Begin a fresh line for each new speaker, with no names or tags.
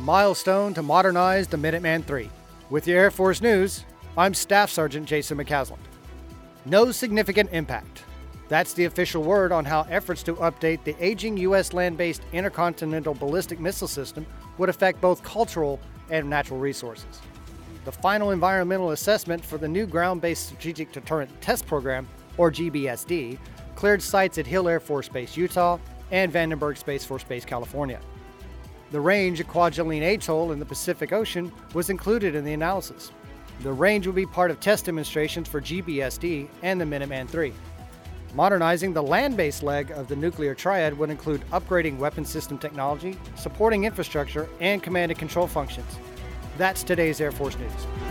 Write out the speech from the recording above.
milestone to modernize the Minuteman III. With your Air Force News, I'm Staff Sergeant Jason McCasland. No significant impact. That's the official word on how efforts to update the aging U.S. land based intercontinental ballistic missile system would affect both cultural and natural resources. The final environmental assessment for the new ground based strategic deterrent test program, or GBSD, cleared sites at Hill Air Force Base, Utah, and Vandenberg Space Force Base, California. The range at Kwajalein Atoll in the Pacific Ocean was included in the analysis. The range will be part of test demonstrations for GBSD and the Minuteman III. Modernizing the land based leg of the nuclear triad would include upgrading weapon system technology, supporting infrastructure, and command and control functions. That's today's Air Force News.